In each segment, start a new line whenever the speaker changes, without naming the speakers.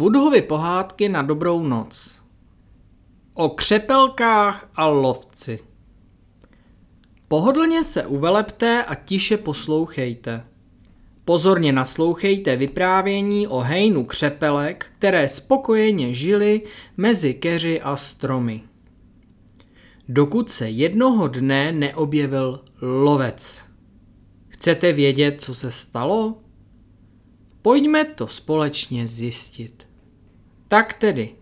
Woodhovy pohádky na dobrou noc. O křepelkách a lovci. Pohodlně se uvelepte a tiše poslouchejte. Pozorně naslouchejte vyprávění o hejnu křepelek, které spokojeně žili mezi keři a stromy. Dokud se jednoho dne neobjevil lovec. Chcete vědět, co se stalo? Pojďme to společně zjistit. Tak tedy.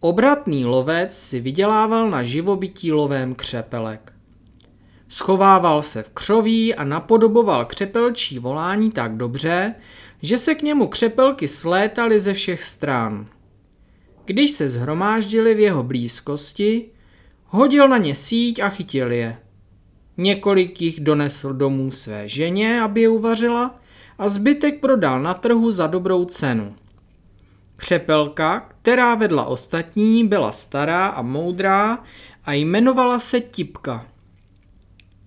Obratný lovec si vydělával na živobytí lovem křepelek. Schovával se v křoví a napodoboval křepelčí volání tak dobře, že se k němu křepelky slétaly ze všech stran. Když se zhromáždili v jeho blízkosti, hodil na ně síť a chytil je. Několik jich donesl domů své ženě, aby je uvařila, a zbytek prodal na trhu za dobrou cenu. Křepelka, která vedla ostatní, byla stará a moudrá a jmenovala se Tipka.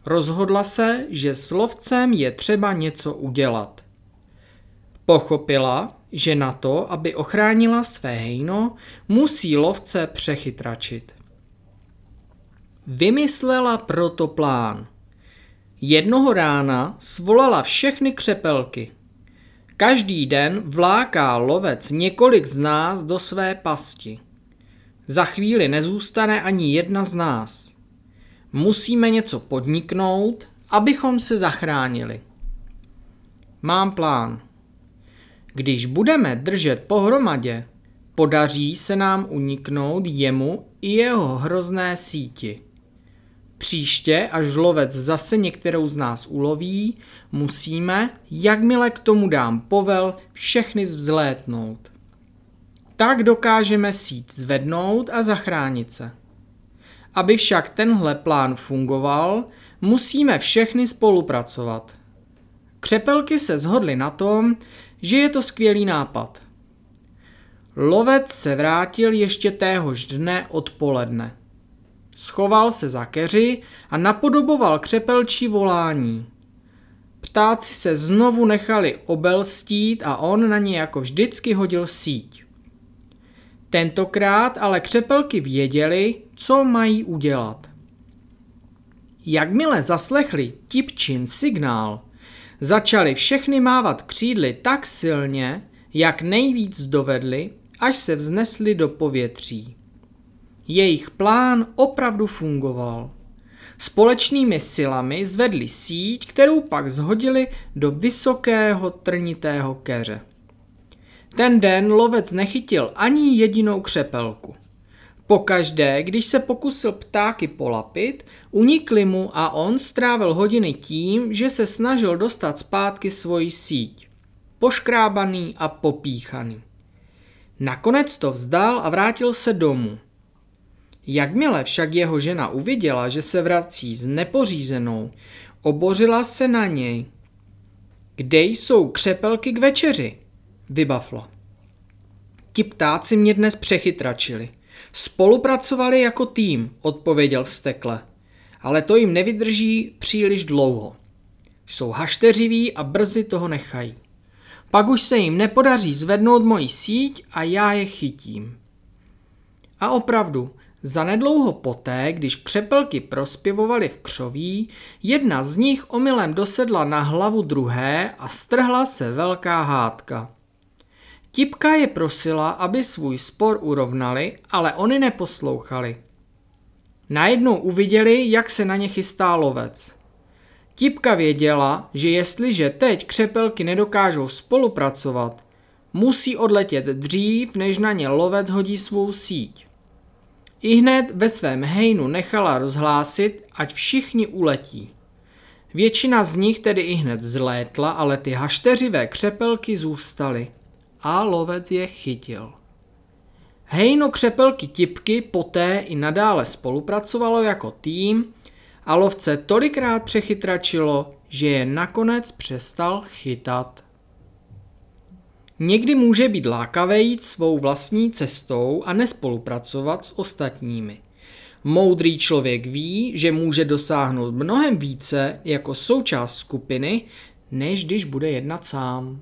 Rozhodla se, že s lovcem je třeba něco udělat. Pochopila, že na to, aby ochránila své hejno, musí lovce přechytračit. Vymyslela proto plán. Jednoho rána svolala všechny křepelky. Každý den vláká lovec několik z nás do své pasti. Za chvíli nezůstane ani jedna z nás. Musíme něco podniknout, abychom se zachránili. Mám plán. Když budeme držet pohromadě, podaří se nám uniknout jemu i jeho hrozné síti. Příště, až lovec zase některou z nás uloví, musíme, jakmile k tomu dám povel, všechny vzlétnout. Tak dokážeme síť zvednout a zachránit se. Aby však tenhle plán fungoval, musíme všechny spolupracovat. Křepelky se zhodly na tom, že je to skvělý nápad. Lovec se vrátil ještě téhož dne odpoledne. Schoval se za keři a napodoboval křepelčí volání. Ptáci se znovu nechali obelstít a on na ně jako vždycky hodil síť. Tentokrát ale křepelky věděli, co mají udělat. Jakmile zaslechli tipčin signál, začali všechny mávat křídly tak silně, jak nejvíc dovedli, až se vznesli do povětří. Jejich plán opravdu fungoval. Společnými silami zvedli síť, kterou pak zhodili do vysokého trnitého keře. Ten den lovec nechytil ani jedinou křepelku. Pokaždé, když se pokusil ptáky polapit, unikli mu a on strávil hodiny tím, že se snažil dostat zpátky svoji síť. Poškrábaný a popíchaný. Nakonec to vzdal a vrátil se domů. Jakmile však jeho žena uviděla, že se vrací s nepořízenou, obořila se na něj. Kde jsou křepelky k večeři? Vybafla. Ti ptáci mě dnes přechytračili. Spolupracovali jako tým, odpověděl vztekle. Ale to jim nevydrží příliš dlouho. Jsou hašteřiví a brzy toho nechají. Pak už se jim nepodaří zvednout moji síť a já je chytím. A opravdu, Zanedlouho poté, když křepelky prospěvovaly v křoví, jedna z nich omylem dosedla na hlavu druhé a strhla se velká hádka. Tipka je prosila, aby svůj spor urovnali, ale oni neposlouchali. Najednou uviděli, jak se na ně chystá lovec. Tipka věděla, že jestliže teď křepelky nedokážou spolupracovat, musí odletět dřív, než na ně lovec hodí svou síť. I hned ve svém hejnu nechala rozhlásit, ať všichni uletí. Většina z nich tedy i hned vzlétla, ale ty hašteřivé křepelky zůstaly a lovec je chytil. Hejno křepelky tipky poté i nadále spolupracovalo jako tým a lovce tolikrát přechytračilo, že je nakonec přestal chytat. Někdy může být lákavé jít svou vlastní cestou a nespolupracovat s ostatními. Moudrý člověk ví, že může dosáhnout mnohem více jako součást skupiny, než když bude jednat sám.